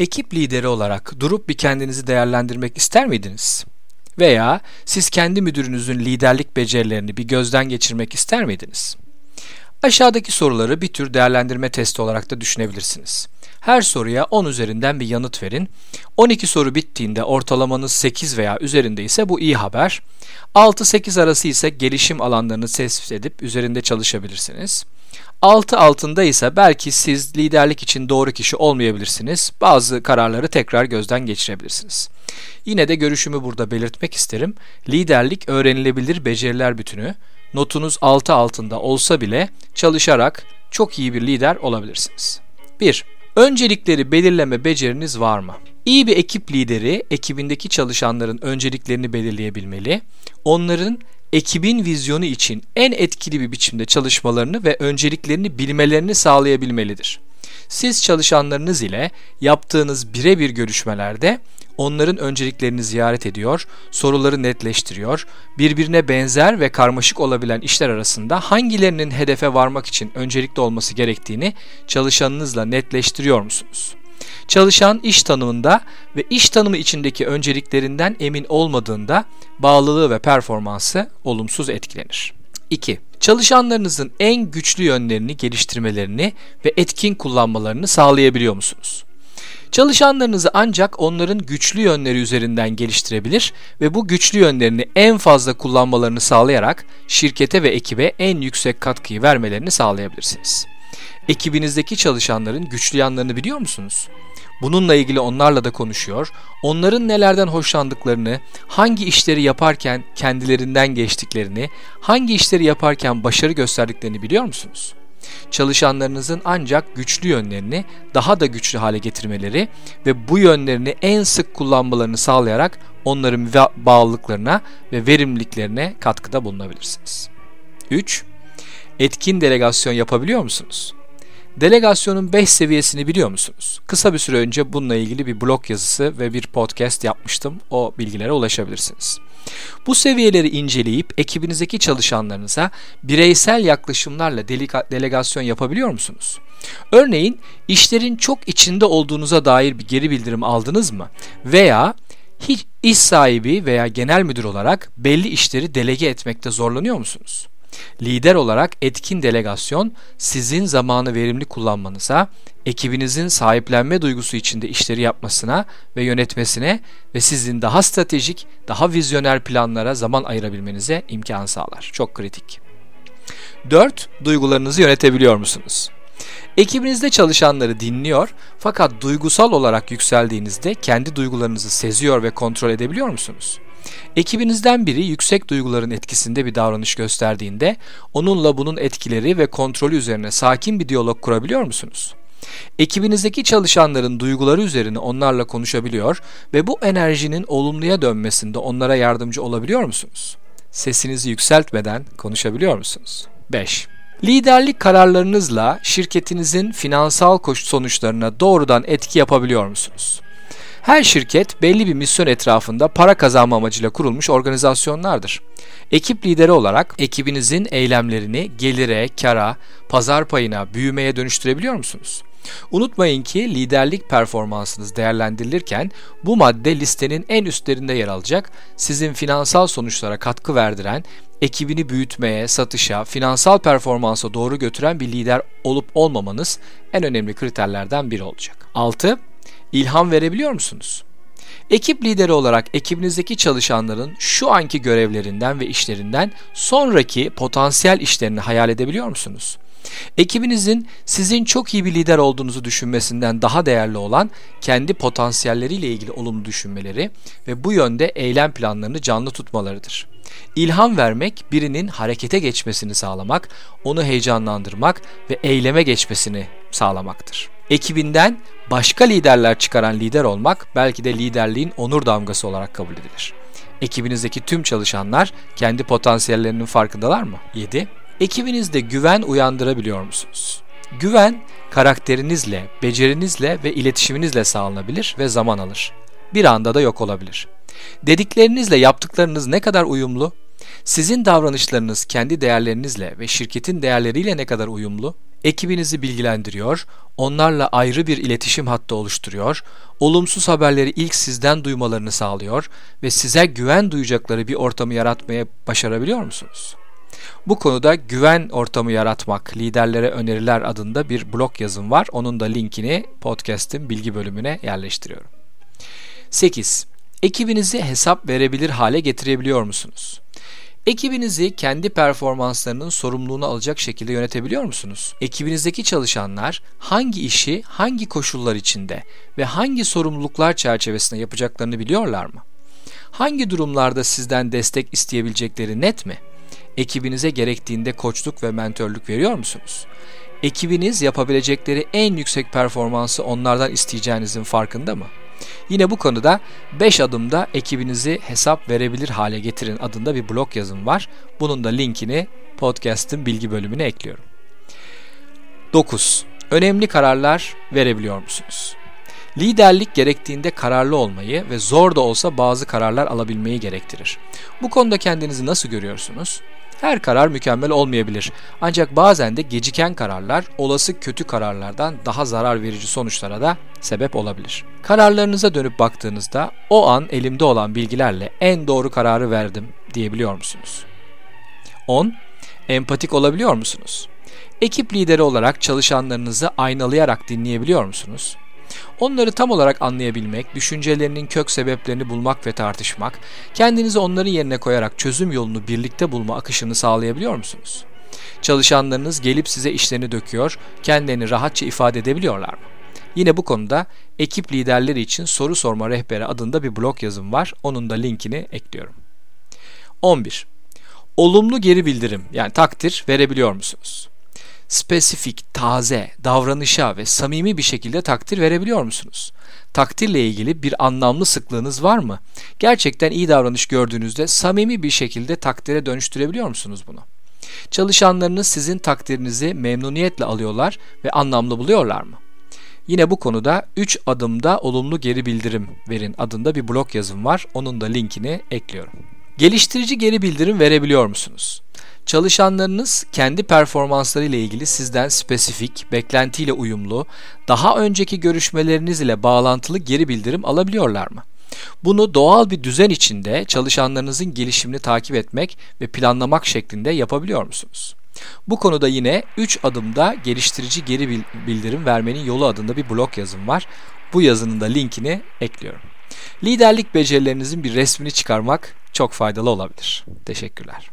Ekip lideri olarak durup bir kendinizi değerlendirmek ister miydiniz? Veya siz kendi müdürünüzün liderlik becerilerini bir gözden geçirmek ister miydiniz? Aşağıdaki soruları bir tür değerlendirme testi olarak da düşünebilirsiniz. Her soruya 10 üzerinden bir yanıt verin. 12 soru bittiğinde ortalamanız 8 veya üzerinde ise bu iyi haber. 6-8 arası ise gelişim alanlarını tespit edip üzerinde çalışabilirsiniz. 6 altında ise belki siz liderlik için doğru kişi olmayabilirsiniz. Bazı kararları tekrar gözden geçirebilirsiniz. Yine de görüşümü burada belirtmek isterim. Liderlik öğrenilebilir beceriler bütünü. Notunuz 6 altında olsa bile çalışarak çok iyi bir lider olabilirsiniz. 1. Öncelikleri belirleme beceriniz var mı? İyi bir ekip lideri ekibindeki çalışanların önceliklerini belirleyebilmeli. Onların ekibin vizyonu için en etkili bir biçimde çalışmalarını ve önceliklerini bilmelerini sağlayabilmelidir. Siz çalışanlarınız ile yaptığınız birebir görüşmelerde onların önceliklerini ziyaret ediyor, soruları netleştiriyor, birbirine benzer ve karmaşık olabilen işler arasında hangilerinin hedefe varmak için öncelikli olması gerektiğini çalışanınızla netleştiriyor musunuz? Çalışan iş tanımında ve iş tanımı içindeki önceliklerinden emin olmadığında bağlılığı ve performansı olumsuz etkilenir. 2. Çalışanlarınızın en güçlü yönlerini geliştirmelerini ve etkin kullanmalarını sağlayabiliyor musunuz? Çalışanlarınızı ancak onların güçlü yönleri üzerinden geliştirebilir ve bu güçlü yönlerini en fazla kullanmalarını sağlayarak şirkete ve ekibe en yüksek katkıyı vermelerini sağlayabilirsiniz. Ekibinizdeki çalışanların güçlü yanlarını biliyor musunuz? Bununla ilgili onlarla da konuşuyor, onların nelerden hoşlandıklarını, hangi işleri yaparken kendilerinden geçtiklerini, hangi işleri yaparken başarı gösterdiklerini biliyor musunuz? Çalışanlarınızın ancak güçlü yönlerini daha da güçlü hale getirmeleri ve bu yönlerini en sık kullanmalarını sağlayarak onların bağlılıklarına ve verimliliklerine katkıda bulunabilirsiniz. 3. Etkin delegasyon yapabiliyor musunuz? Delegasyonun 5 seviyesini biliyor musunuz? Kısa bir süre önce bununla ilgili bir blog yazısı ve bir podcast yapmıştım. O bilgilere ulaşabilirsiniz. Bu seviyeleri inceleyip ekibinizdeki çalışanlarınıza bireysel yaklaşımlarla delegasyon yapabiliyor musunuz? Örneğin işlerin çok içinde olduğunuza dair bir geri bildirim aldınız mı? Veya hiç iş sahibi veya genel müdür olarak belli işleri delege etmekte zorlanıyor musunuz? Lider olarak etkin delegasyon sizin zamanı verimli kullanmanıza, ekibinizin sahiplenme duygusu içinde işleri yapmasına ve yönetmesine ve sizin daha stratejik, daha vizyoner planlara zaman ayırabilmenize imkan sağlar. Çok kritik. 4. Duygularınızı yönetebiliyor musunuz? Ekibinizde çalışanları dinliyor fakat duygusal olarak yükseldiğinizde kendi duygularınızı seziyor ve kontrol edebiliyor musunuz? Ekibinizden biri yüksek duyguların etkisinde bir davranış gösterdiğinde onunla bunun etkileri ve kontrolü üzerine sakin bir diyalog kurabiliyor musunuz? Ekibinizdeki çalışanların duyguları üzerine onlarla konuşabiliyor ve bu enerjinin olumluya dönmesinde onlara yardımcı olabiliyor musunuz? Sesinizi yükseltmeden konuşabiliyor musunuz? 5. Liderlik kararlarınızla şirketinizin finansal sonuçlarına doğrudan etki yapabiliyor musunuz? Her şirket belli bir misyon etrafında para kazanma amacıyla kurulmuş organizasyonlardır. Ekip lideri olarak ekibinizin eylemlerini gelire, kara, pazar payına, büyümeye dönüştürebiliyor musunuz? Unutmayın ki liderlik performansınız değerlendirilirken bu madde listenin en üstlerinde yer alacak. Sizin finansal sonuçlara katkı verdiren, ekibini büyütmeye, satışa, finansal performansa doğru götüren bir lider olup olmamanız en önemli kriterlerden biri olacak. 6 ilham verebiliyor musunuz? Ekip lideri olarak ekibinizdeki çalışanların şu anki görevlerinden ve işlerinden sonraki potansiyel işlerini hayal edebiliyor musunuz? Ekibinizin sizin çok iyi bir lider olduğunuzu düşünmesinden daha değerli olan kendi potansiyelleriyle ilgili olumlu düşünmeleri ve bu yönde eylem planlarını canlı tutmalarıdır. İlham vermek birinin harekete geçmesini sağlamak, onu heyecanlandırmak ve eyleme geçmesini sağlamaktır. Ekibinden başka liderler çıkaran lider olmak belki de liderliğin onur damgası olarak kabul edilir. Ekibinizdeki tüm çalışanlar kendi potansiyellerinin farkındalar mı? 7. Ekibinizde güven uyandırabiliyor musunuz? Güven karakterinizle, becerinizle ve iletişiminizle sağlanabilir ve zaman alır. Bir anda da yok olabilir. Dediklerinizle yaptıklarınız ne kadar uyumlu? Sizin davranışlarınız kendi değerlerinizle ve şirketin değerleriyle ne kadar uyumlu? Ekibinizi bilgilendiriyor, onlarla ayrı bir iletişim hattı oluşturuyor, olumsuz haberleri ilk sizden duymalarını sağlıyor ve size güven duyacakları bir ortamı yaratmaya başarabiliyor musunuz? Bu konuda güven ortamı yaratmak, liderlere öneriler adında bir blog yazım var. Onun da linkini podcast'in bilgi bölümüne yerleştiriyorum. 8. Ekibinizi hesap verebilir hale getirebiliyor musunuz? Ekibinizi kendi performanslarının sorumluluğunu alacak şekilde yönetebiliyor musunuz? Ekibinizdeki çalışanlar hangi işi hangi koşullar içinde ve hangi sorumluluklar çerçevesinde yapacaklarını biliyorlar mı? Hangi durumlarda sizden destek isteyebilecekleri net mi? Ekibinize gerektiğinde koçluk ve mentörlük veriyor musunuz? Ekibiniz yapabilecekleri en yüksek performansı onlardan isteyeceğinizin farkında mı? Yine bu konuda 5 adımda ekibinizi hesap verebilir hale getirin adında bir blog yazım var. Bunun da linkini podcast'ın bilgi bölümüne ekliyorum. 9. Önemli kararlar verebiliyor musunuz? Liderlik gerektiğinde kararlı olmayı ve zor da olsa bazı kararlar alabilmeyi gerektirir. Bu konuda kendinizi nasıl görüyorsunuz? Her karar mükemmel olmayabilir. Ancak bazen de geciken kararlar olası kötü kararlardan daha zarar verici sonuçlara da sebep olabilir. Kararlarınıza dönüp baktığınızda o an elimde olan bilgilerle en doğru kararı verdim diyebiliyor musunuz? 10. Empatik olabiliyor musunuz? Ekip lideri olarak çalışanlarınızı aynalayarak dinleyebiliyor musunuz? Onları tam olarak anlayabilmek, düşüncelerinin kök sebeplerini bulmak ve tartışmak, kendinizi onların yerine koyarak çözüm yolunu birlikte bulma akışını sağlayabiliyor musunuz? Çalışanlarınız gelip size işlerini döküyor, kendilerini rahatça ifade edebiliyorlar mı? Yine bu konuda ekip liderleri için soru sorma rehberi adında bir blog yazım var. Onun da linkini ekliyorum. 11. Olumlu geri bildirim yani takdir verebiliyor musunuz? Spesifik, taze, davranışa ve samimi bir şekilde takdir verebiliyor musunuz? Takdirle ilgili bir anlamlı sıklığınız var mı? Gerçekten iyi davranış gördüğünüzde samimi bir şekilde takdire dönüştürebiliyor musunuz bunu? Çalışanlarınız sizin takdirinizi memnuniyetle alıyorlar ve anlamlı buluyorlar mı? Yine bu konuda 3 adımda olumlu geri bildirim verin adında bir blog yazım var. Onun da linkini ekliyorum. Geliştirici geri bildirim verebiliyor musunuz? Çalışanlarınız kendi performansları ile ilgili sizden spesifik, beklentiyle uyumlu, daha önceki görüşmeleriniz ile bağlantılı geri bildirim alabiliyorlar mı? Bunu doğal bir düzen içinde çalışanlarınızın gelişimini takip etmek ve planlamak şeklinde yapabiliyor musunuz? Bu konuda yine 3 adımda geliştirici geri bildirim vermenin yolu adında bir blog yazım var. Bu yazının da linkini ekliyorum. Liderlik becerilerinizin bir resmini çıkarmak çok faydalı olabilir. Teşekkürler.